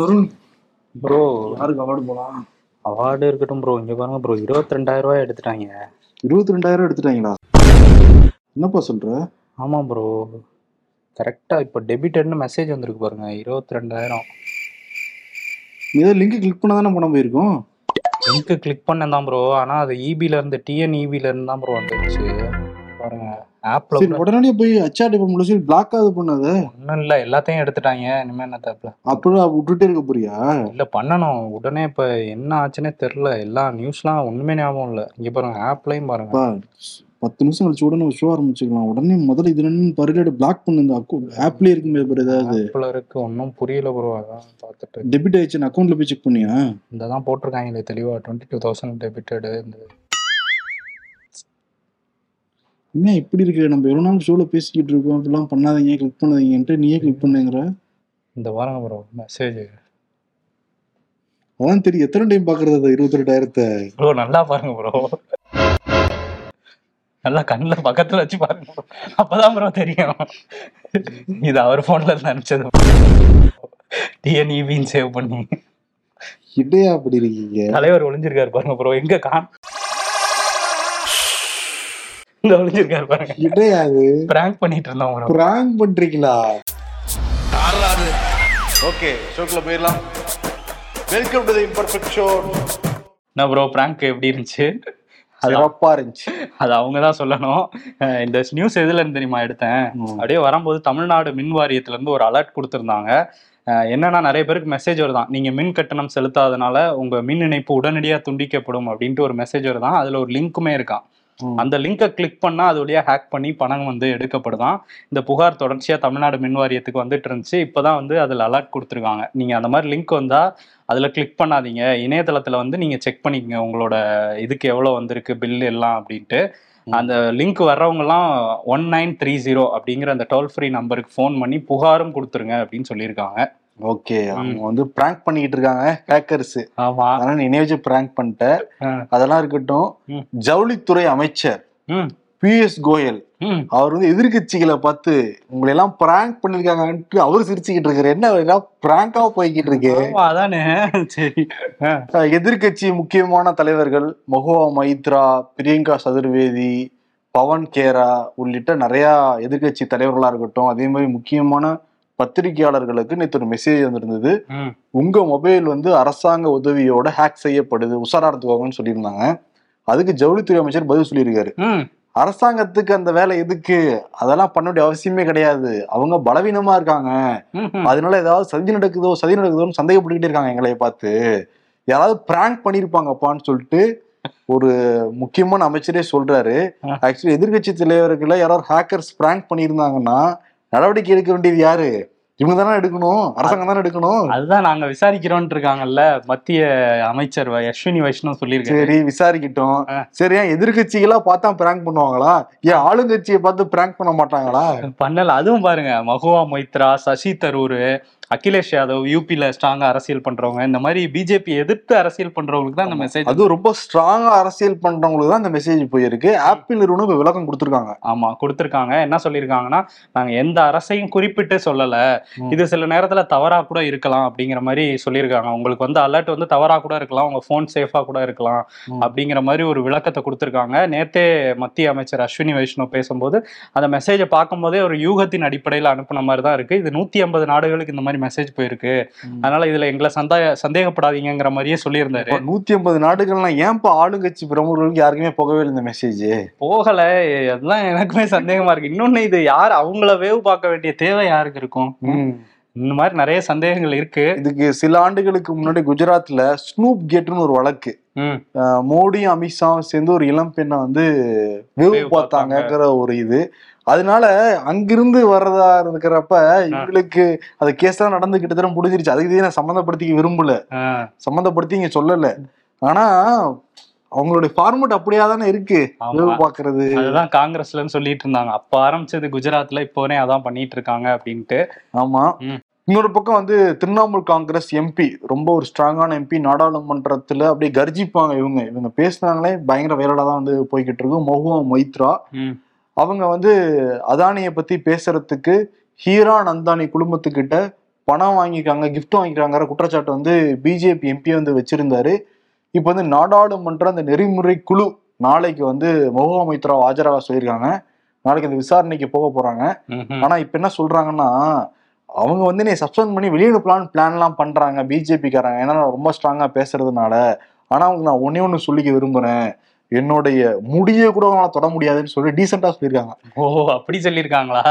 வரும் ப்ரோ. யாருக்கு அவார்டு போலாம்? அவார்டு இருக்கட்டும் ப்ரோ. இங்க பாருங்க ப்ரோ. இருபத்தி ரெண்டாயிரம் ரூபாய் எடுத்துட்டாங்க. இருபத்தி ரெண்டாயிரம் எடுத்துட்டாங்களா? என்னப்பா சொல்ற? ஆமா ப்ரோ. கரெக்டா இப்போ டெபிட்டட்னு மெசேஜ் வந்திருக்கு பாருங்க. இருபத்தி ரெண்டாயிரம் ஏதோ லிங்க் கிளிக் பண்ண தானே பணம் போயிருக்கும்? லிங்க் கிளிக் பண்ணேன் தான் ப்ரோ. ஆனா அது இபில இருந்து டிஎன் இபில இருந்து தான் ப்ரோ வந்துருச்சு பாருங்க. ஆப்ல உடனடியே போய் ஹச்ஆர் டிபார்ட்மெண்ட் சொல்லி பிளாக் ஆகுது பண்ணாத ஒன்றும் இல்லை எல்லாத்தையும் எடுத்துட்டாங்க. இனிமே என்ன தப்புல அப்படியே விட்டுட்டே இருக்க போறியா? இல்ல பண்ணணும். உடனே இப்ப என்ன ஆச்சுன்னே தெரியல. எல்லா நியூஸ்லாம் ஒண்ணுமே ஞாபகம் இல்ல. இங்க பாருங்க ஆப்லயும் பாருங்க. பத்து நிமிஷம் கழிச்சு உடனே ஷோ ஆரம்பிச்சுக்கலாம். உடனே முதல்ல இது ரெண்டு பரிலேட் பிளாக் பண்ணு. இந்த அக்கௌண்ட் ஆப்லயே இருக்குமே பாரு ஏதாவது. ஆப்ல இருக்கு. ஒன்றும் புரியல ப்ரோ அதான் பார்த்துட்டு டெபிட் ஆயிடுச்சு. அக்கௌண்ட்ல போய் செக் பண்ணியா? இந்த தான் போட்டிருக்காங்களே தெளிவா. டுவெண்ட்டி டூ தௌசண்ட் டெபிட்டடு இந்த என்ன இப்படி இருக்கு? நம்ம எவ்வளவு நாள் ஷோல பேசிக்கிட்டு இருக்கோம். அப்படிலாம் பண்ணாதீங்க. கிளிக் பண்ணாதீங்கன்ட்டு நீயே கிளிக் பண்ணுங்கிற. இந்த பாருங்க ப்ரோ மெசேஜ் அதான் தெரியும். எத்தனை டைம் பாக்குறது இருபத்தி ரெண்டாயிரத்தை ப்ரோ நல்லா பாருங்க ப்ரோ நல்லா கண்ணில் பக்கத்துல வச்சு பாருங்க. அப்பதான் ப்ரோ தெரியும். இது அவர் போன்ல இருந்து அனுப்பிச்சது டிஎன்இபின்னு சேவ் பண்ணி. இடையா அப்படி இருக்கீங்க. தலைவர் ஒளிஞ்சிருக்காரு பாருங்க ப்ரோ எங்க காண் இங்க ஒளிஞ்சிருக்காரு பாருங்க. இடையா அது பிராங்க் பண்ணிட்டு இருந்தோம் ப்ரோ பிராங்க் பண்றீங்களா? ஓகே ஷோக்குள்ள போயிடலாம். Welcome to the imperfect show என்ன ப்ரோ பிராங்க் எப்படி இருந்துச்சு? அது சிறப்பா இருந்துச்சு. அது அவங்க தான் சொல்லணும் இந்த நியூஸ் எதுல இருந்து தெரியுமா எடுத்தேன்? அப்படியே வரும்போது தமிழ்நாடு மின் வாரியத்துல இருந்து ஒரு அலர்ட் கொடுத்துருந்தாங்க. என்னன்னா நிறைய பேருக்கு மெசேஜ் வருதான். நீங்க மின் கட்டணம் செலுத்தாதனால உங்க மின் இணைப்பு உடனடியாக துண்டிக்கப்படும் அப்படின்ட்டு ஒரு மெசேஜ் வருதான். அதுல ஒரு லிங்க்குமே இருக்கான். அந்த லிங்கை கிளிக் பண்ணா அது வழியா ஹேக் பண்ணி பணம் வந்து எடுக்கப்படுதான். இந்த புகார் தொடர்ச்சியா தமிழ்நாடு மின் வாரியத்துக்கு வந்துட்டு இருந்துச்சு. இப்பதான் வந்து அதுல அலர்ட் கொடுத்துருக்காங்க. நீங்க அந்த மாதிரி லிங்க் வந்தா அதுல கிளிக் பண்ணாதீங்க. இணையதளத்துல வந்து நீங்க செக் பண்ணிக்கங்க உங்களோட இதுக்கு எவ்வளவு வந்திருக்கு பில் எல்லாம் அப்படின்ட்டு. அந்த லிங்க் வர்றவங்கலாம் ஒன் நைன் த்ரீ ஜீரோ அப்படிங்கிற அந்த டோல் ஃப்ரீ நம்பருக்கு ஃபோன் பண்ணி புகாரும் கொடுத்துருங்க அப்படின்னு சொல்லியிருக்காங்க. ஓகே அவங்க வந்து பிராங்க் பண்ணிக்கிட்டு இருக்காங்க ஹேக்கர்ஸ் ஆமா. அதனால நீ என்னைய வச்சு பிராங்க் பண்ணிட்ட ஆ. அதெல்லாம் இருக்கட்டும். ஜவுளித்துறை அமைச்சர் பி எஸ் கோயல் அவர் வந்து எதிர்க்கட்சிகளை பார்த்து உங்களை எல்லாம் பிராங்க் பண்ணிருக்காங்கன்ட்டு அவரு சிரிச்சுக்கிட்டு இருக்காரு. என்ன பிராங்கா போய்கிட்டு இருக்கு? அதானே. சரி. எதிர்க்கட்சி முக்கியமான தலைவர்கள் மகுவா மைத்ரா பிரியங்கா சதுர்வேதி பவன் கேரா உள்ளிட்ட நிறைய எதிர்க்கட்சி தலைவர்களா இருக்கட்டும் அதே மாதிரி முக்கியமான பத்திரிகையாளர்களுக்கு நேற்று ஒரு மெசேஜ் வந்திருந்தது. உங்க மொபைல் வந்து அரசாங்க உதவியோட ஹேக் செய்யப்படுது உஷாரா எடுத்துக்கோங்கன்னு சொல்லியிருந்தாங்க. அதுக்கு ஜவுளித்துறை அமைச்சர் பதில் சொல்லியிருக்காரு. அரசாங்கத்துக்கு அந்த வேலை எதுக்கு? அதெல்லாம் பண்ண வேண்டிய அவசியமே கிடையாது. அவங்க பலவீனமா இருக்காங்க. அதனால ஏதாவது சதி நடக்குதோ சதி நடக்குதோன்னு சந்தேகப்பட்டுக்கிட்டே இருக்காங்க எங்களை பார்த்து. யாராவது பிராங்க் பண்ணிருப்பாங்கப்பான்னு சொல்லிட்டு ஒரு முக்கியமான அமைச்சரே சொல்றாரு. ஆக்சுவலி எதிர்க்கட்சி தலைவர்களை யாராவது ஹேக்கர்ஸ் பிராங்க் பண்ணியிருந்தாங்கன்னா நடவடிக்கை எடுக்க வேண்டியது யாரு? இவங்க தானே எடுக்கணும். அரசாங்கம் தானே எடுக்கணும். அதுதான் நாங்க விசாரிக்கிறோம்னு இருக்காங்கல்ல மத்திய அமைச்சர் அஸ்வினி வைஷ்ணவ் சொல்லியிருக்காரு. சரி விசாரிக்கிட்டோம். ஆ. சரி ஏன் எதிர்கட்சிகளா பார்த்தா பிராங்க் பண்ணுவாங்களா? ஏன் ஆளுங்கட்சியை பார்த்து பிராங்க் பண்ண மாட்டாங்களா? பண்ணல அதுவும் பாருங்க. மகுவா மொய்த்ரா சசி தரூர் அகிலேஷ் யாதவ் யூபில ஸ்ட்ராங்கா அரசியல் பண்றவங்க. இந்த மாதிரி பிஜேபி எதிர்த்து அரசியல் பண்றவங்களுக்கு தான் அந்த மெசேஜ் அதுவும் ரொம்ப ஸ்ட்ராங்கா அரசியல் பண்றவங்களுக்கு தான் இந்த மெசேஜ் போயிருக்கு. ஆப்பிள் நிறுவனம் இப்ப விளக்கம் கொடுத்துருக்காங்க. ஆமா கொடுத்திருக்காங்க. என்ன சொல்லியிருக்காங்கன்னா நாங்க எந்த அரசையும் குறிப்பிட்டு சொல்லல. இது சில நேரத்துல தவறா கூட இருக்கலாம் அப்படிங்கிற மாதிரி சொல்லியிருக்காங்க. உங்களுக்கு வந்து அலர்ட் வந்து தவறா கூட இருக்கலாம். உங்க போன் சேஃபா கூட இருக்கலாம். அப்படிங்கிற மாதிரி ஒரு விளக்கத்தை கொடுத்திருக்காங்க. நேத்தே மத்திய அமைச்சர் அஸ்வினி வைஷ்ணவ் பேசும்போது அந்த மெசேஜை பார்க்கும்போதே ஒரு யூகத்தின் அடிப்படையில் அனுப்புன மாதிரி தான் இருக்கு. இது நூத்தி ஐம்பது நாடுகளுக்கு இந்த மாதிரி மெசேஜ் போயிருக்கு. அதனால இதுல எங்களை சந்தேக சந்தேகப்படாதீங்கிற மாதிரியே சொல்லியிருந்தாரு. நூத்தி ஐம்பது நாடுகள்லாம் ஏன்பா ஆளுங்கட்சி பிரமுகர்களுக்கு யாருக்குமே போகவே இல்லை இந்த மெசேஜ் போகல. அதெல்லாம் எனக்குமே சந்தேகமா இருக்கு. இன்னொன்னு இது யார் அவங்கள வேவு பார்க்க வேண்டிய தேவை யாருக்கு இருக்கும்? இந்த மாதிரி நிறைய சந்தேகங்கள் இருக்கு. இதுக்கு சில ஆண்டுகளுக்கு முன்னாடி குஜராத்ல ஸ்னூப் கேட்னு ஒரு வழக்கு. மோடியும் அமித்ஷாவும் சேர்ந்து ஒரு இளம் பெண்ணை வந்து வேவு பார்த்தாங்கங்கிற ஒரு இது. அதனால அங்கிருந்து வர்றதா இருக்கிறப்ப இவங்களுக்கு அது கேஸ் தான் நடந்து கிட்டத்தட்ட முடிஞ்சிருச்சு. அதுக்கு நான் சம்மந்தப்படுத்திக்க விரும்பல. சம்மந்தப்படுத்தி இங்க சொல்லல. ஆனா அவங்களுடைய ஃபார்மட் அப்படியா தானே இருக்கு பாக்குறது அதுதான் காங்கிரஸ்லன்னு சொல்லிட்டு இருந்தாங்க. அப்ப ஆரம்பிச்சது குஜராத்ல இப்போ வரையும் அதான் பண்ணிட்டு இருக்காங்க அப்படின்ட்டு. ஆமா. இன்னொரு பக்கம் வந்து திரிணாமுல் காங்கிரஸ் எம்பி ரொம்ப ஒரு ஸ்ட்ராங்கான எம்பி நாடாளுமன்றத்துல அப்படியே கர்ஜிப்பாங்க இவங்க. இவங்க பேசினாங்களே பயங்கர வைரலா தான் வந்து போய்கிட்டு இருக்கும். மொஹுவா மொய்த்ரா. அவங்க வந்து அதானியை பத்தி பேசுறதுக்கு ஹீரா நந்தானி குடும்பத்துக்கிட்ட பணம் வாங்கியிருக்காங்க gift வாங்கிக்கிறாங்கிற குற்றச்சாட்டு வந்து பிஜேபி எம்பி வந்து வச்சிருந்தாரு. இப்போ வந்து நாடாளுமன்ற அந்த நெறிமுறை குழு நாளைக்கு வந்து மொஹா மைத்ரா ஆஜராக சொல்லியிருக்காங்க. நாளைக்கு அந்த விசாரணைக்கு போக போறாங்க. ஆனா இப்ப என்ன சொல்றாங்கன்னா அவங்க வந்து நீ சஸ்பெண்ட் பண்ணி வெளியிடப்பலான்னு பிளான் எல்லாம் பண்றாங்க. பிஜேபிக்காரங்க ஏன்னா நான் ரொம்ப ஸ்ட்ராங்கா பேசுறதுனால. ஆனா அவங்க நான் ஒன்னே ஒண்ணு சொல்லிக்க விரும்புறேன். என்னுடைய முடிய கூட அவங்களால தொட முடியாதுன்னு சொல்லி டீசெண்டா சொல்லியிருக்காங்க. ஓ அப்படி சொல்லியிருக்காங்களா?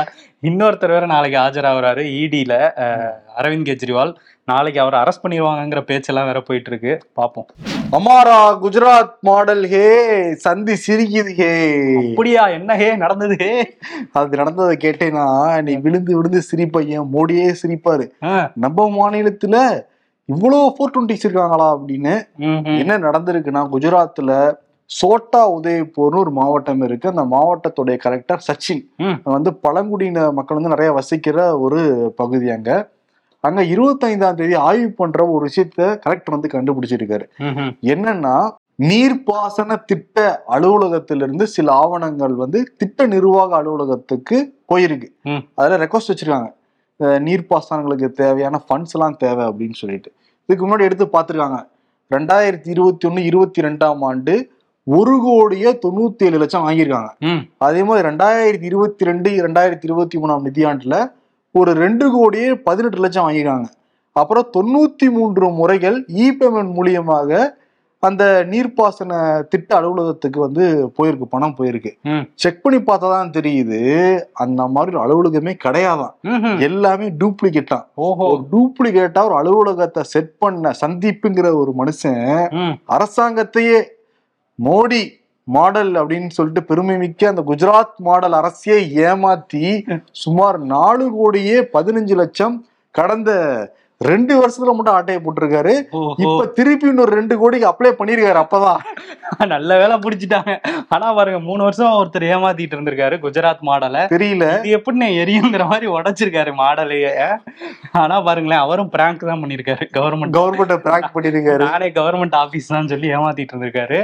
இன்னொருத்தர் வேற நாளைக்கு ஆஜராகிறாரு. இடியில அரவிந்த் கெஜ்ரிவால். நாளைக்கு அவரை அரெஸ்ட் பண்ணிடுவாங்கங்கிற பேச்செல்லாம் வேற போயிட்டு இருக்கு பார்ப்போம் அமாரா குஜராத் மாடல் ஹே சந்தி சிரிக்குது ஹே. அப்படியா என்ன ஹே நடந்தது ஹே? அது நடந்ததை கேட்டேன்னா நீ விழுந்து விழுந்து சிரிப்பையன் மோடியே சிரிப்பாரு. நம்ம மாநிலத்துல இவ்வளவு ஃபோர் டுவெண்ட்டிஸ் இருக்காங்களா அப்படின்னு. என்ன நடந்திருக்குன்னா குஜராத்ல சோட்டா உதய்பூர்னு ஒரு மாவட்டம் இருக்கு. அந்த மாவட்டத்துடைய கலெக்டர் சச்சின். வந்து பழங்குடியின மக்கள் வந்து நிறைய வசிக்கிற ஒரு பகுதி அங்க. அங்க இருபத்தைந்தாம் தேதி ஆய்வு பண்ற ஒரு விஷயத்த கலெக்டர் வந்து கண்டுபிடிச்சிருக்காரு. என்னன்னா நீர்ப்பாசன திட்ட அலுவலகத்திலிருந்து சில ஆவணங்கள் வந்து திட்ட நிர்வாக அலுவலகத்துக்கு போயிருக்கு. அதுல ரெக்வஸ்ட் வச்சிருக்காங்க. நீர்ப்பாசனங்களுக்கு தேவையான ஃபண்ட்ஸ் எல்லாம் தேவை அப்படின்னு சொல்லிட்டு. இதுக்கு முன்னாடி எடுத்து பார்த்திருக்காங்க. ரெண்டாயிரத்தி இருபத்தி ஒண்ணு இருபத்தி ரெண்டாம் ஆண்டு ஒரு கோடியே தொண்ணூத்தி ஏழு லட்சம் வாங்கியிருக்காங்க. அதே மாதிரி ரெண்டாயிரத்தி இருபத்தி ரெண்டு ரெண்டாயிரத்தி இருபத்தி மூணாம் நிதியாண்டுல ஒரு ரெண்டு கோடியே பதினெட்டு லட்சம் வாங்கியிருக்காங்க அப்புறம் தொண்ணூத்தி மூன்று முறைகள் இ பேமெண்ட் மூலியமாக அந்த நீர்ப்பாசன திட்ட அலுவலகத்துக்கு வந்து போயிருக்கு பணம் போயிருக்கு. செக் பண்ணி பார்த்தா தான் தெரியுது அந்த மாதிரி ஒரு அலுவலகமே கிடையாதான். எல்லாமே டூப்ளிகேட் தான் ஓஹோ ஒரு டூப்ளிகேட்டா ஒரு அலுவலகத்தை செட் பண்ண சந்தீப்புங்கிற ஒரு மனுஷன். அரசாங்கத்தையே மோடி மாடல் அப்படின்னு சொல்லிட்டு பெருமை மிக்க அந்த குஜராத் மாடல் அரசியை ஏமாத்தி சுமார் நாலு கோடியே பதினஞ்சு லட்சம் கடந்த ரெண்டு வருஷத்துல மட்டும் ஆட்டையை போட்டிருக்காரு. இப்ப திருப்பி இன்னொரு ரெண்டு கோடிக்கு அப்ளை பண்ணிருக்காரு அப்பதான். நல்ல வேலை புடிச்சிட்டாங்க ஆனா பாருங்க மூணு வருஷம் ஒருத்தர் ஏமாத்திட்டு இருந்திருக்காரு குஜராத் மாடலை. தெரியல. இது எப்படி எரியுங்கிற மாதிரி உடைச்சிருக்காரு மாடலையே. ஆனா பாருங்களேன் அவரும் பிராங்க் தான் பண்ணிருக்காரு கவர்மெண்ட் கவர்மெண்ட்டை பிராக் பண்ணிருக்காரு நானே கவர்மெண்ட் ஆபீஸ் தான் சொல்லி ஏமாத்திட்டு இருந்திருக்காரு.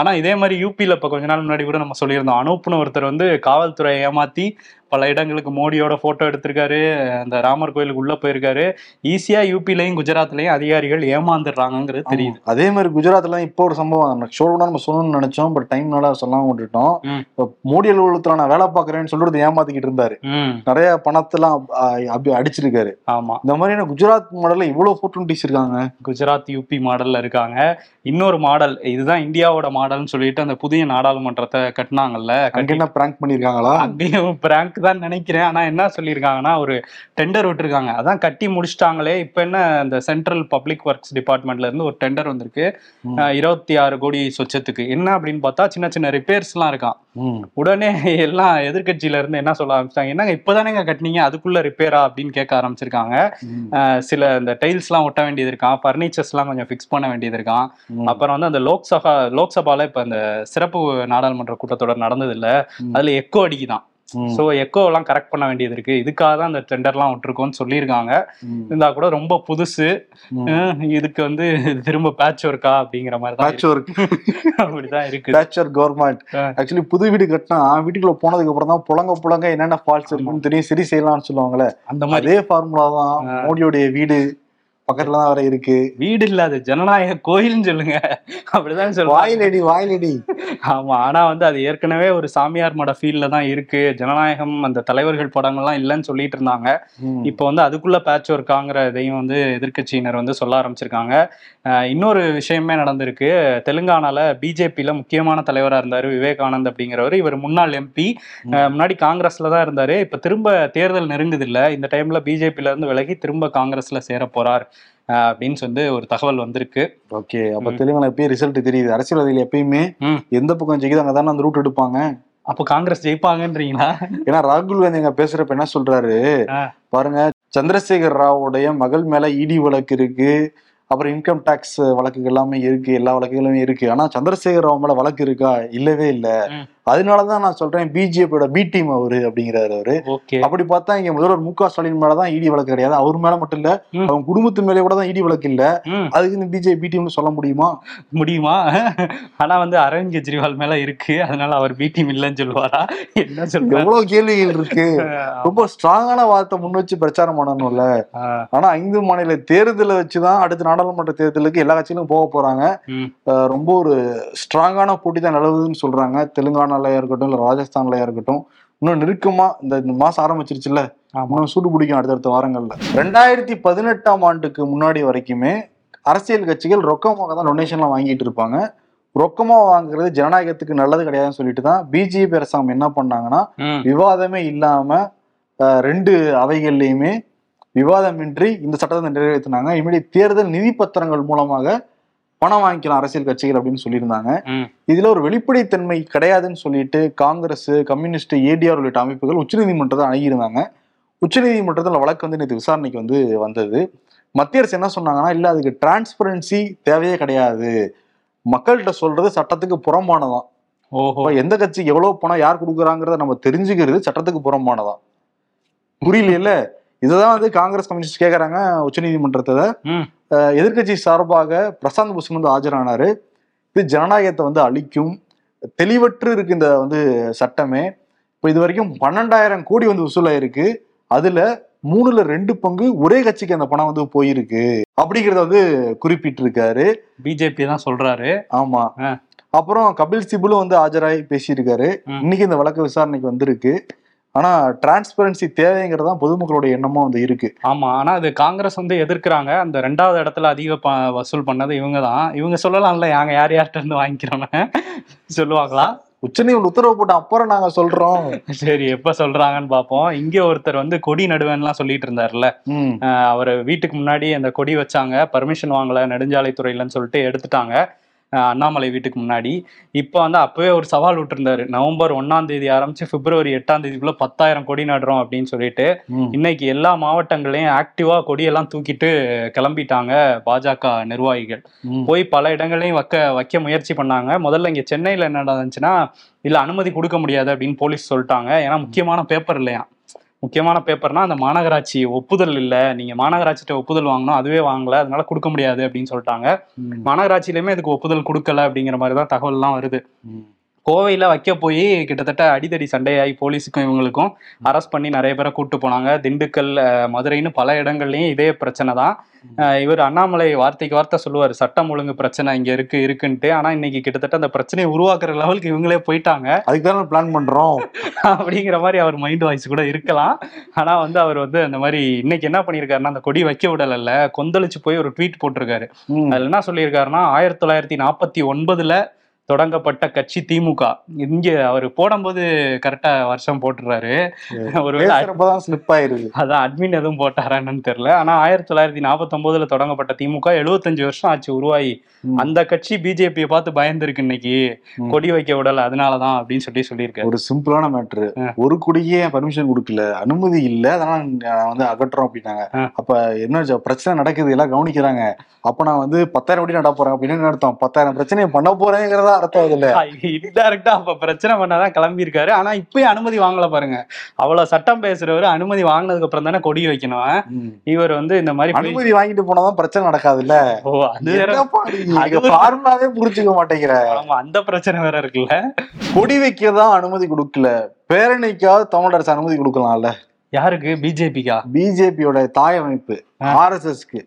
ஆனா இதே மாதிரி யூபில இப்ப கொஞ்ச நாள் முன்னாடி கூட நம்ம சொல்லியிருந்தோம். அனூப்னு ஒருத்தர் வந்து காவல்துறை ஏமாத்தி பல இடங்களுக்கு மோடியோட போட்டோ எடுத்திருக்காரு. அந்த ராமர் கோயிலுக்கு உள்ள போயிருக்காரு. ஈஸியா யூபிலையும் குஜராத்லயும் அதிகாரிகள் ஏமாந்துடுறாங்கிறது தெரியுது. அதே மாதிரி குஜராத்ல இப்போ ஒரு சம்பவம். ஷோட நம்ம சொல்லணும்னு நினைச்சோம். பட் டைம்னால சொல்லாம விட்டுட்டோம். இப்ப மோடி அலுவலகத்துல நான் வேலை பாக்குறேன்னு சொல்லிட்டு ஏமாத்திக்கிட்டு இருந்தாரு. நிறைய பணத்தெல்லாம் அப்படி அடிச்சிருக்காரு. ஆமா. இந்த மாதிரியான குஜராத் மாடல்ல இவ்வளவு போர்டுனிட்டிஸ் இருக்காங்க. குஜராத் யூபி மாடல்ல இருக்காங்க. இன்னொரு மாடல் இதுதான் இந்தியாவோட மாடல்னு சொல்லிட்டு அந்த புதிய நாடாளுமன்றத்தை கட்டினாங்கல்ல அங்க என்ன பிராங்க் பண்ணிருக்காங்களா? அங்கேயும் பிராங்க் தான் நினைக்கிறேன். ஆனா என்ன சொல்லியிருக்காங்கன்னா ஒரு டெண்டர் விட்டுருக்காங்க. அதான் கட்டி முடிச்சிட்டாங்களே. இப்ப என்ன இந்த சென்ட்ரல் பப்ளிக் ஒர்க்ஸ் டிபார்ட்மெண்ட்ல இருந்து ஒரு டெண்டர் வந்திருக்கு. இருபத்தி ஆறு கோடி சொச்சத்துக்கு. என்ன அப்படின்னு பார்த்தா சின்ன சின்ன ரிப்பேர்ஸ் எல்லாம் இருக்கான். உடனே எல்லாம் எதிர்க்கட்சியில இருந்து என்ன சொல்ல ஆரம்பிச்சிட்டாங்க? என்னங்க இப்பதானேங்க கட்டினீங்க? அதுக்குள்ள ரிப்பேரா அப்படின்னு கேட்க ஆரம்பிச்சிருக்காங்க. சில இந்த டைல்ஸ் எல்லாம் ஒட்ட வேண்டியது இருக்கான் ஃபர்னிச்சர்ஸ் எல்லாம் கொஞ்சம் ஃபிக்ஸ் பண்ண வேண்டியது இருக்கான். அப்புறம் வந்து அந்த லோக்சபா லோக்சபால இப்ப இந்த சிறப்பு நாடாளுமன்ற கூட்டத்தொடர் நடந்தது இல்ல. அதுல எக்கோ அடிக்குதான் ம். சோ எக்கோ எல்லாம் கரெக்ட் பண்ண வேண்டியது இருக்கு. இதுக்காக தான் அந்த டெண்டர்லாம் விட்டுருக்கோம்னு சொல்லியிருக்காங்க. இருந்தா கூட ரொம்ப புதுசு. இதுக்கு வந்து திரும்ப பேட்ச் ஒர்க்கா அப்படிங்கிற மாதிரி பேட்ச் ஒர்க். அப்படிதான் இருக்கு. Patch work government. ஆக்சுவலி புது வீடு கட்டினா வீட்டுக்குள்ள போனதுக்கு அப்புறம் தான் புழங்க புழங்க என்னென்ன ஃபால்ஸ் இருக்குன்னு தெரியும். சரி செய்யலாம்னு சொல்லுவாங்கல்ல. அந்த மாதிரி. அதே ஃபார்முலா தான். மோடியோடைய வீடு. பக்கத்துல தான் வேற இருக்கு. வீடு இல்ல அது ஜனநாயக கோயில்னு சொல்லுங்க. அப்படிதான் சொல்லுவாங்க வாயிலடி வாயிலடி. ஆமா ஆனா வந்து அது ஏற்கனவே ஒரு சாமியார் மட ஃபீல்ட்ல தான் இருக்கு. ஜனநாயகம் அந்த தலைவர்கள் படங்கள்லாம் இல்லைன்னு சொல்லிட்டு இருந்தாங்க. இப்போ வந்து அதுக்குள்ள பேட்ச் ஒர்க்காங்கிற இதையும் வந்து எதிர்க்கட்சியினர் வந்து சொல்ல ஆரம்பிச்சிருக்காங்க. இன்னொரு விஷயமே நடந்திருக்கு. தெலுங்கானால பிஜேபியில முக்கியமான தலைவரா இருந்தாரு விவேகானந்த் அப்படிங்கிறவர். இவர் முன்னாள் எம்பி முன்னாடி காங்கிரஸ்ல தான் இருந்தாரு. இப்ப திரும்ப தேர்தல் நெருங்குது இல்ல. இந்த டைம்ல பிஜேபியில இருந்து விலகி திரும்ப காங்கிரஸ்ல சேர போறார். அப்படின்னு சொல்லி ஒரு தகவல் வந்திருக்கு. ஓகே அப்ப தெலுங்கானா எப்பயும் ரிசல்ட் தெரியுது. அரசியல்வாதிகள் எப்பயுமே. எந்த பக்கம் ஜெயிக்குது அங்கதானே அந்த ரூட் எடுப்பாங்க. அப்போ காங்கிரஸ் ஜெயிப்பாங்கன்றீங்களா? ஏன்னா ராகுல் காந்தி அங்க பேசுறப்ப என்ன சொல்றாரு. பாருங்க சந்திரசேகர் ராவுடைய மகள் மேல இடி வழக்கு இருக்கு. அப்புறம் இன்கம் டாக்ஸ் வழக்குகள் எல்லாமே இருக்கு. எல்லா வழக்குகளுமே இருக்கு. ஆனா சந்திரசேகர் ராவ் மேல வழக்கு இருக்கா? இல்லவே இல்ல. ம். அதனாலதான் நான் சொல்றேன் பிஜேபியோட பி டீம் அவரு அப்படிங்கிறாரு அவரு. அப்படி பார்த்தா இங்க முதல்வர் மு க ஸ்டாலின் மேலதான் இடி வழக்கு கிடையாது. அவர் மேல மட்டும் இல்ல. அவங்க குடும்பத்து மேலே கூட தான் இடி வழக்கு இல்ல. அதுக்கு இந்த பிஜேபி டீம்னு சொல்ல முடியுமா? முடியுமா? ஆனா வந்து அரவிந்த் கெஜ்ரிவால் மேல இருக்கு. அதனால அவர் பி டீம் இல்லைன்னு சொல்லுவாரா? என்ன சொல்றாரு? எவ்வளவு கேள்விகள் இருக்கு. ரொம்ப ஸ்ட்ராங்கான வார்த்தை முன் வச்சு பிரச்சாரம் பண்ணணும்ல. ஆனா ஐந்து மாநில தேர்தலை வச்சுதான் அடுத்த நாடாளுமன்ற தேர்தலுக்கு எல்லா கட்சிகளும் போக போறாங்க. ரொம்ப ஒரு ஸ்ட்ராங்கான போட்டி தான் நிலவுதுன்னு சொல்றாங்க. தெலுங்கானாலயா இருக்கட்டும் இல்ல ராஜஸ்தான்லயா இருக்கட்டும் இன்னும் நெருக்கமா இந்த மாசம் ஆரம்பிச்சிருச்சுல்ல இன்னும் சூடு பிடிக்கும் அடுத்தடுத்த வாரங்கள்ல. ரெண்டாயிரத்தி பதினெட்டாம் ஆண்டுக்கு முன்னாடி வரைக்குமே அரசியல் கட்சிகள் ரொக்கமாக தான் டொனேஷன்லாம் வாங்கிட்டு இருப்பாங்க. ரொக்கமா வாங்குறது ஜனநாயகத்துக்கு நல்லது கிடையாதுன்னு சொல்லிட்டு தான் பிஜேபி அரசாங்கம் என்ன பண்ணாங்கன்னா விவாதமே இல்லாம ரெண்டு அவைகள்லையுமே விவாதமின்றி இந்த சட்டத்தை நிறைவேற்றினாங்க. இனிமேல் தேர்தல் நிதி பத்திரங்கள் மூலமாக பணம் வாங்கிக்கலாம் அரசியல் கட்சிகள் அப்படின்னு சொல்லியிருந்தாங்க. இதுல ஒரு வெளிப்படைத்தன்மை கிடையாதுன்னு சொல்லிட்டு காங்கிரஸ் கம்யூனிஸ்ட் ஏடிஆர் உள்ளிட்ட அமைப்புகள் உச்சநீதிமன்றத்தை அணுகியிருந்தாங்க. உச்சநீதிமன்றத்தில் வழக்கு வந்து நேற்று விசாரணைக்கு வந்து வந்தது. மத்திய அரசு என்ன சொன்னாங்கன்னா இல்ல அதுக்கு டிரான்ஸ்பரன்சி தேவையே கிடையாது. மக்கள்கிட்ட சொல்றது சட்டத்துக்கு புறம்பானதான். ஓஹோ. எந்த கட்சிக்கு எவ்வளவு பணம் யார் கொடுக்குறாங்கிறத நம்ம தெரிஞ்சுக்கிறது சட்டத்துக்கு புறம்பானதான். புரியல இதுதான் வந்து காங்கிரஸ் கம்யூனிஸ்ட் கேக்குறாங்க உச்சநீதிமன்றத்தை எதிர்க்கட்சி சார்பாக பிரசாந்த் பூஷன் வந்து ஆஜரானாரு. இது ஜனநாயகத்தை வந்து அழிக்கும். தெளிவற்று இருக்கு இந்த வந்து சட்டமே. இப்போ இது வரைக்கும் பன்னெண்டாயிரம் கோடி வந்து வசூலாயிருக்கு. அதுல மூணுல ரெண்டு பங்கு ஒரே கட்சிக்கு அந்த பணம் வந்து போயிருக்கு. அப்படிங்கறத வந்து குறிப்பிட்டிருக்காரு. பிஜேபி தான் சொல்றாரு. ஆமா. அப்புறம் கபில் சிபுலும் வந்து ஆஜராகி பேசியிருக்காரு. இன்னைக்கு இந்த வழக்கு விசாரணைக்கு வந்திருக்கு. ஆனா டிரான்ஸ்பரன்சி தேவைங்கிறது தான் பொதுமக்களோட எண்ணமா வந்து இருக்கு. ஆமா ஆனா அது காங்கிரஸ் வந்து எதிர்க்கிறாங்க. அந்த ரெண்டாவது இடத்துல அதிக வசூல் பண்ணது இவங்க தான் இவங்க சொல்லலாம்ல நாங்க யார் யார்கிட்ட இருந்து வாங்கிக்கிறோம்னு. சொல்லுவாங்களா? உச்சநீதிமன்றம் உத்தரவு போட்ட அப்புறம் நாங்க சொல்றோம். சரி எப்ப சொல்றாங்கன்னு பாப்போம். இங்க ஒருத்தர் வந்து கொடி நடுவேன்லாம் சொல்லிட்டு இருந்தாருல்ல. அவர் வீட்டுக்கு முன்னாடி அந்த கொடி வச்சாங்க. பர்மிஷன் வாங்கல நெடுஞ்சாலைத்துறையிலன்னு சொல்லிட்டு எடுத்துட்டாங்க. அண்ணாமலை வீட்டுக்கு முன்னாடி. இப்போ வந்து அப்பவே ஒரு சவால் விட்டுருந்தாரு. நவம்பர் ஒன்னாம் தேதி ஆரம்பிச்சு பிப்ரவரி எட்டாம் தேதிக்குள்ள பத்தாயிரம் கொடி நடுறோம் அப்படின்னு சொல்லிட்டு. இன்னைக்கு எல்லா மாவட்டங்களையும் ஆக்டிவா கொடியெல்லாம் தூக்கிட்டு கிளம்பிட்டாங்க பாஜக நிர்வாகிகள். போய் பல இடங்களையும் வைக்க வைக்க முயற்சி பண்ணாங்க. முதல்ல இங்க சென்னையில என்ன நடந்துச்சுன்னா இல்ல அனுமதி கொடுக்க முடியாது அப்படின்னு போலீஸ் சொல்லிட்டாங்க. ஏன்னா முக்கியமான பேப்பர் இல்லையா முக்கியமான பேப்பர்னா அந்த மாநகராட்சி ஒப்புதல் இல்ல நீங்க மாநகராட்சிட்ட ஒப்புதல் வாங்கணும் அதுவே வாங்கல அதனால கொடுக்க முடியாது அப்படின்னு சொல்லிட்டாங்க. மாநகராட்சியிலுமே இதுக்கு ஒப்புதல் கொடுக்கல அப்படிங்கிற மாதிரி தான் தகவல்லாம் வருது. கோவையில வைக்க போய் கிட்டத்தட்ட அடிதடி சண்டையாகி போலீஸுக்கும் இவங்களுக்கும் அரெஸ்ட் பண்ணி நிறைய பேரை கூட்டு போனாங்க. திண்டுக்கல் மதுரைன்னு பல இடங்கள்லயும் இதே பிரச்சனை தான். இவர் அண்ணாமலை வார்த்தைக்கு வார்த்தை சொல்லுவார். சட்டம் ஒழுங்கு பிரச்சனை இங்க இருக்கு இருக்குன்ட்டு. ஆனா இன்னைக்கு கிட்டத்தட்ட அந்த பிரச்சனையை உருவாக்குற லெவலுக்கு இவங்களே போயிட்டாங்க. அதுக்கு தானே பிளான் பண்றோம். அப்படிங்கிற மாதிரி அவர் மைண்ட் வாய்ஸ் கூட இருக்கலாம். ஆனா வந்து அவர் வந்து அந்த மாதிரி இன்னைக்கு என்ன பண்ணியிருக்காருன்னா அந்த கொடி வைக்க விடல கொந்தளிச்சு போய் ஒரு ட்வீட் போட்டிருக்காரு. அதுல என்ன சொல்லியிருக்காருன்னா ஆயிரத்தி தொள்ளாயிரத்தி நாற்பத்தி ஒன்பதுல தொடங்கப்பட்ட கட்சி திமுக. இங்க அவர் போடும்போது கரெக்டா வருஷம் போட்டுறாரு. ஒருவேளை ஸ்லிப் ஆயிருது. அதான் அட்மின் எதுவும் போட்டாரான்னு தெரியல. ஆனா ஆயிரத்தி தொள்ளாயிரத்தி நாற்பத்தி ஒன்பதுல தொடங்கப்பட்ட திமுக எழுபத்தஞ்சு வருஷம் ஆச்சு உருவாகி. அந்த கட்சி பிஜேபியை பார்த்து பயந்துருக்கு இன்னைக்கு. கொடி வைக்க விடல அதனாலதான் அப்படின்னு சொல்லி சொல்லியிருக்காரு. ஒரு சிம்பிளான மேட்ரு. ஒரு குடியே பர்மிஷன் கொடுக்கல. அனுமதி இல்ல அதனால வந்து அகற்றுறோம் அப்படின்னாங்க. அப்ப என்ன பிரச்சனை நடக்குது எல்லாம் கவனிக்கிறாங்க. அப்ப நான் வந்து பத்தாயிரம் கோடி நட போறேன் அப்படின்னு அர்த்தம்? பத்தாயிரம் பிரச்சனையை பண்ண போறேங்கிறதா? அர்த்தம் அதுல இன்டைரக்டா அப்ப பிரச்சனை பண்ணாதான் கிளம்பி இருக்காரு ஆனா இப்பயும் அனுமதி வாங்கல பாருங்க. அவ்வளவு சட்டம் பேசுறவரு அனுமதி வாங்கினதுக்கு அப்புறம் தானே கொடி வைக்கணும். இவர் வந்து இந்த மாதிரி அனுமதி வாங்கிட்டு போனாதான் பிரச்சனை நடக்காதுல்ல? ஓ அது ஃபார்முலாவே புரிஞ்சுக்க மாட்டேங்கிற. ஆமா அந்த பிரச்சனை வேற இருக்குல்ல. கொடி வைக்க தான் அனுமதி கொடுக்கல. பேரணிக்காவது தமிழ் அரசு அனுமதி கொடுக்கலாம்ல. யாருக்கு? பிஜேபிக்கா? பிஜேபியோட தாய் அமைப்பு. ஆர்எஸ்எஸ்க்கு.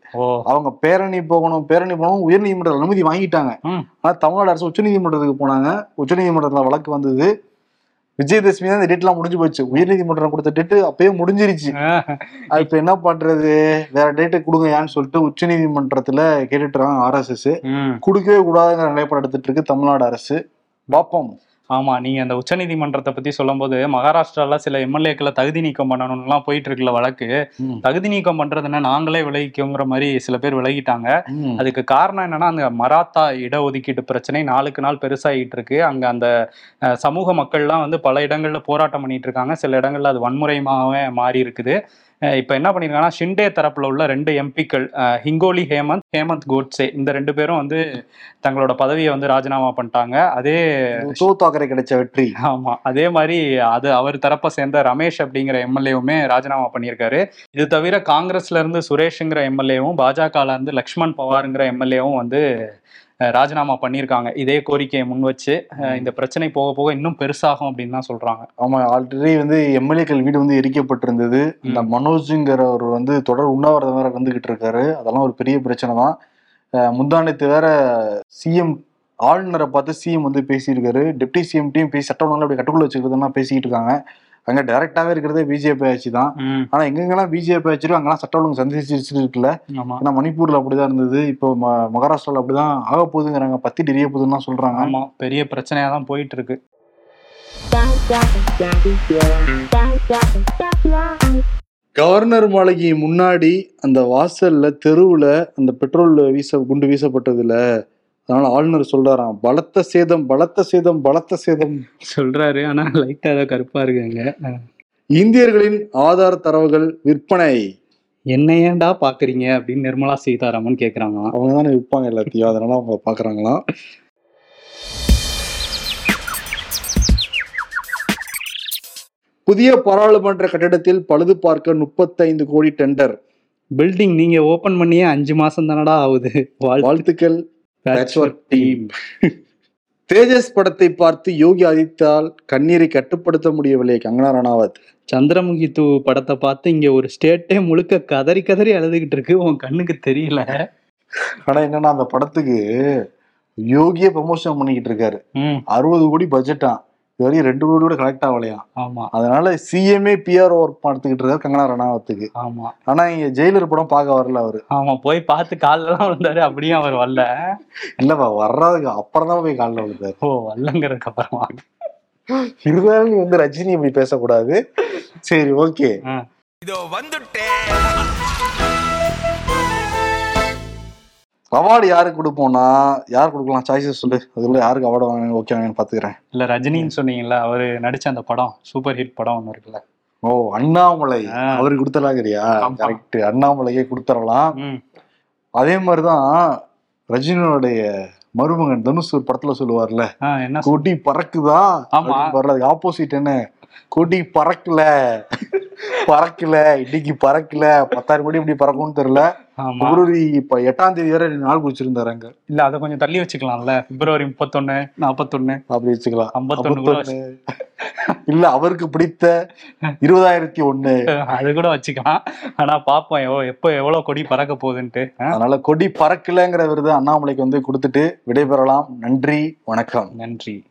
அவங்க பேரணி போகணும் பேரணி போகணும் உயர்நீதிமன்ற அனுமதி வாங்கிட்டாங்க. ஆனா தமிழ்நாடு அரசு உச்சநீதிமன்றத்துக்கு போனாங்க. உச்சநீதிமன்றத்துல வழக்கு வந்தது. விஜயதசமி தான் இந்த டேட்லாம் முடிஞ்சு போச்சு. உயர்நீதிமன்றம் கொடுத்த டேட்டு அப்பயே முடிஞ்சிருச்சு. அது இப்ப என்ன பண்றது? வேற டேட்டு கொடுங்க ஏன்னு சொல்லிட்டு உச்சநீதிமன்றத்துல கேட்டுட்டு இருக்காங்க ஆர்எஸ்எஸ். கொடுக்கவே கூடாதுங்கிற நிலைப்பாடு எடுத்துட்டு இருக்கு தமிழ்நாடு அரசு. பார்ப்போம் ஆமா நீங்க அந்த உச்சநீதிமன்றத்தை பத்தி சொல்லும்போது மகாராஷ்டிரால சில எம்எல்ஏக்களை தகுதி நீக்கம் பண்ணணும்லாம் போயிட்டு இருக்குல்ல வழக்கு. தகுதி நீக்கம் பண்றதுன்னா நாங்களே விலகிக்கோங்கிற மாதிரி சில பேர் விலகிட்டாங்க. அதுக்கு காரணம் என்னன்னா அந்த மராத்தா இடஒதுக்கீட்டு பிரச்சனை நாளுக்கு நாள் பெருசாகிட்டு இருக்கு அங்க அந்த சமூக மக்கள்லாம் வந்து பல இடங்கள்ல போராட்டம் பண்ணிட்டு இருக்காங்க சில இடங்கள்ல அது வன்முறையாகவே மாறி இருக்குது இப்ப என்ன பண்ணிருக்காங்கன்னா ஷிண்டே தரப்புல உள்ள ரெண்டு எம்பிக்கள் ஹிங்கோலி ஹேமந்த் ஹேமந்த் கோட்ஸே இந்த ரெண்டு பேரும் வந்து தங்களோட பதவியை வந்து ராஜினாமா பண்ணிட்டாங்க. அதே தாக்கரே கிடைச்ச வெற்றி. ஆமா அதே மாதிரி அது அவர் தரப்பை சேர்ந்த ரமேஷ் அப்படிங்கிற எம்எல்ஏவுமே ராஜினாமா பண்ணியிருக்காரு. இது தவிர காங்கிரஸ்ல இருந்து சுரேஷ்ங்கிற எம்எல்ஏவும் பாஜகல இருந்து லக்ஷ்மண் பவாருங்கிற எம்எல்ஏவும் வந்து ராஜினாமா பண்ணியிருக்காங்க. இதே கோரிக்கையை முன் வச்சு இந்த பிரச்சனை போக போக இன்னும் பெருசாகும் அப்படின்னு தான் சொல்றாங்க. ஆமா ஆல்ரெடி வந்து எம்எல்ஏக்கள் வீடு வந்து எரிக்கப்பட்டிருந்தது. இந்த மனோஜுங்கிறவர் வந்து தொடர் உண்ணாவிரதம் வேற இருந்துகிட்டு இருக்காரு அதெல்லாம் ஒரு பெரிய பிரச்சனை தான். முந்தானத்து வேற சிஎம் ஆளுநரை பார்த்து சிஎம் வந்து பேசியிருக்காரு. டெப்டி சிஎம்டியும் பேசி சட்டம் அப்படி கட்டுக்குள்ள வச்சுக்கிறதுலாம் பேசிக்கிட்டு இருக்காங்க. அங்க டைரக்டாவே இருக்கிறதே பிஜேபி ஆட்சி தான். ஆனா எங்கெங்கெல்லாம் பிஜேபி ஆட்சியோ அங்கெல்லாம் சட்ட ஒழுங்கு சந்திச்சு இருக்குல்ல. ஏன்னா மணிப்பூர்ல அப்படிதான் இருந்தது. இப்போ ம- மகாராஷ்டிரால அப்படிதான் ஆக போகுதுங்கிறாங்க. பத்தி எரிய போகுதுன்னு சொல்றாங்க. ஆமா. பெரிய பிரச்சனையா தான் போயிட்டு இருக்கு கவர்னர் மாளிகை முன்னாடி அந்த வாசல்ல தெருவுல அந்த பெட்ரோல் வீச குண்டு வீசப்பட்டதுல அதனால ஆளுநர் சொல்றாராம் பலத்த சேதம் பலத்த சேதம் பலத்த சேதம். சொல்றாரு ஆனா லைட்டா ஏதோ கருப்பா இருக்குங்க. இந்தியர்களின் ஆதார் தரவுகள் விற்பனை. என்ன ஏன்டா பாக்குறீங்க அப்படின்னு நிர்மலா சீதாராமன் கேக்குறாங்க அவங்க தானே விற்பாங்க எல்லாத்தையும் அதனால அவங்க பாக்குறாங்களாம். புதிய பாராளுமன்ற கட்டிடத்தில் பழுது பார்க்க முப்பத்தைந்து கோடி டெண்டர். பில்டிங் நீங்க ஓபன் பண்ணியே அஞ்சு மாசம் தானடா ஆகுது. வாழ்த்துக்கள். Team. தேஜஸ் படத்தை பார்த்து யோகி ஆதித்தால் கண்ணீரை கட்டுப்படுத்த முடியவில்லை கங்கனா ரணாவத் சந்திரமுகி தூ படத்தை பார்த்து இங்க ஒரு ஸ்டேட்டே முழுக்க கதறி கதறி அழுதுகிட்டு இருக்கு. உன் கண்ணுக்கு தெரியல. ஆனா என்னன்னா அந்த படத்துக்கு யோகியே ப்ரமோஷன் பண்ணிக்கிட்டு இருக்காரு. அறுபது கோடி பட்ஜெட்டா இது வரையும் ரெண்டு கோடி கூட கலெக்ட் ஆகலையாம் ஆமா. அதனால சிஎம்ஏ பிஆர் ஒர்க் பார்த்துக்கிட்டு இருக்காரு கங்கனா ரணாவத்துக்கு. ஆமா. ஆனா இங்க ஜெயிலர் படம் பார்க்க வரல அவரு. ஆமா போய் பார்த்து கால்லாம் விழுந்தாரு அப்படியே அவர் வரல. இல்லப்பா வர்றதுக்கு அப்புறம் தான் போய் காலில் விழுந்தாரு. ஓ வரலங்கிறதுக்கு அப்புறமா? இருந்தாலும் நீ வந்து ரஜினி இப்படி பேசக்கூடாது. சரி ஓகே ஆ. அவார்டு யாருக்கு கொடுப்போம்னா யார் கொடுக்கலாம்? சாய்ஸஸ் சொல்லு. அதுக்குள்ள யாருக்கு அவார்டு வாங்க ஓகே வாங்கன்னு பாத்துக்கிறேன். இல்ல ரஜினின்னு சொன்னீங்கல்ல அவரு நடிச்ச அந்த படம் சூப்பர் ஹிட் படம் ஒண்ணு இருக்குல்ல. ஓ அண்ணாமலை. அவருக்கு கொடுத்தலாங்கிறியா? ஆமா. கரெக்ட் அண்ணாமலையே கொடுத்துடலாம் அதே மாதிரிதான் ரஜினியோடைய மருமகன் தனுஷ் ஒரு படத்துல சொல்லுவார்ல என்ன கொடி பறக்குதா? ஆமா. ஆப்போசிட் என்ன? கொடி பறக்கல. பறக்கல. இன்னைக்கு பறக்கல. பத்தாயிரம் கோடி இப்படி பறக்கும்னு தெரியல. பிப்ரவரி இப்ப எட்டாம் தேதி வரை நாள் குறிச்சிருந்தாரு அங்க. இல்ல அதை கொஞ்சம் தள்ளி வச்சுக்கலாம்ல. பிப்ரவரி முப்பத்தொன்னு நாப்பத்தொன்னு. அப்படி வச்சுக்கலாம். ஐம்பத்தொன்னு. இல்ல அவருக்கு பிடித்த இருபதாயிரத்தி ஒண்ணு. அது கூட வச்சுக்கலாம். ஆனா பாப்போம் எப்போ எவ்வளவு கொடி பறக்க போகுதுன்ட்டு? அதனால கொடி பறக்கலங்கிற விருது அண்ணாமலைக்கு வந்து கொடுத்துட்டு விடைபெறலாம். நன்றி வணக்கம். நன்றி.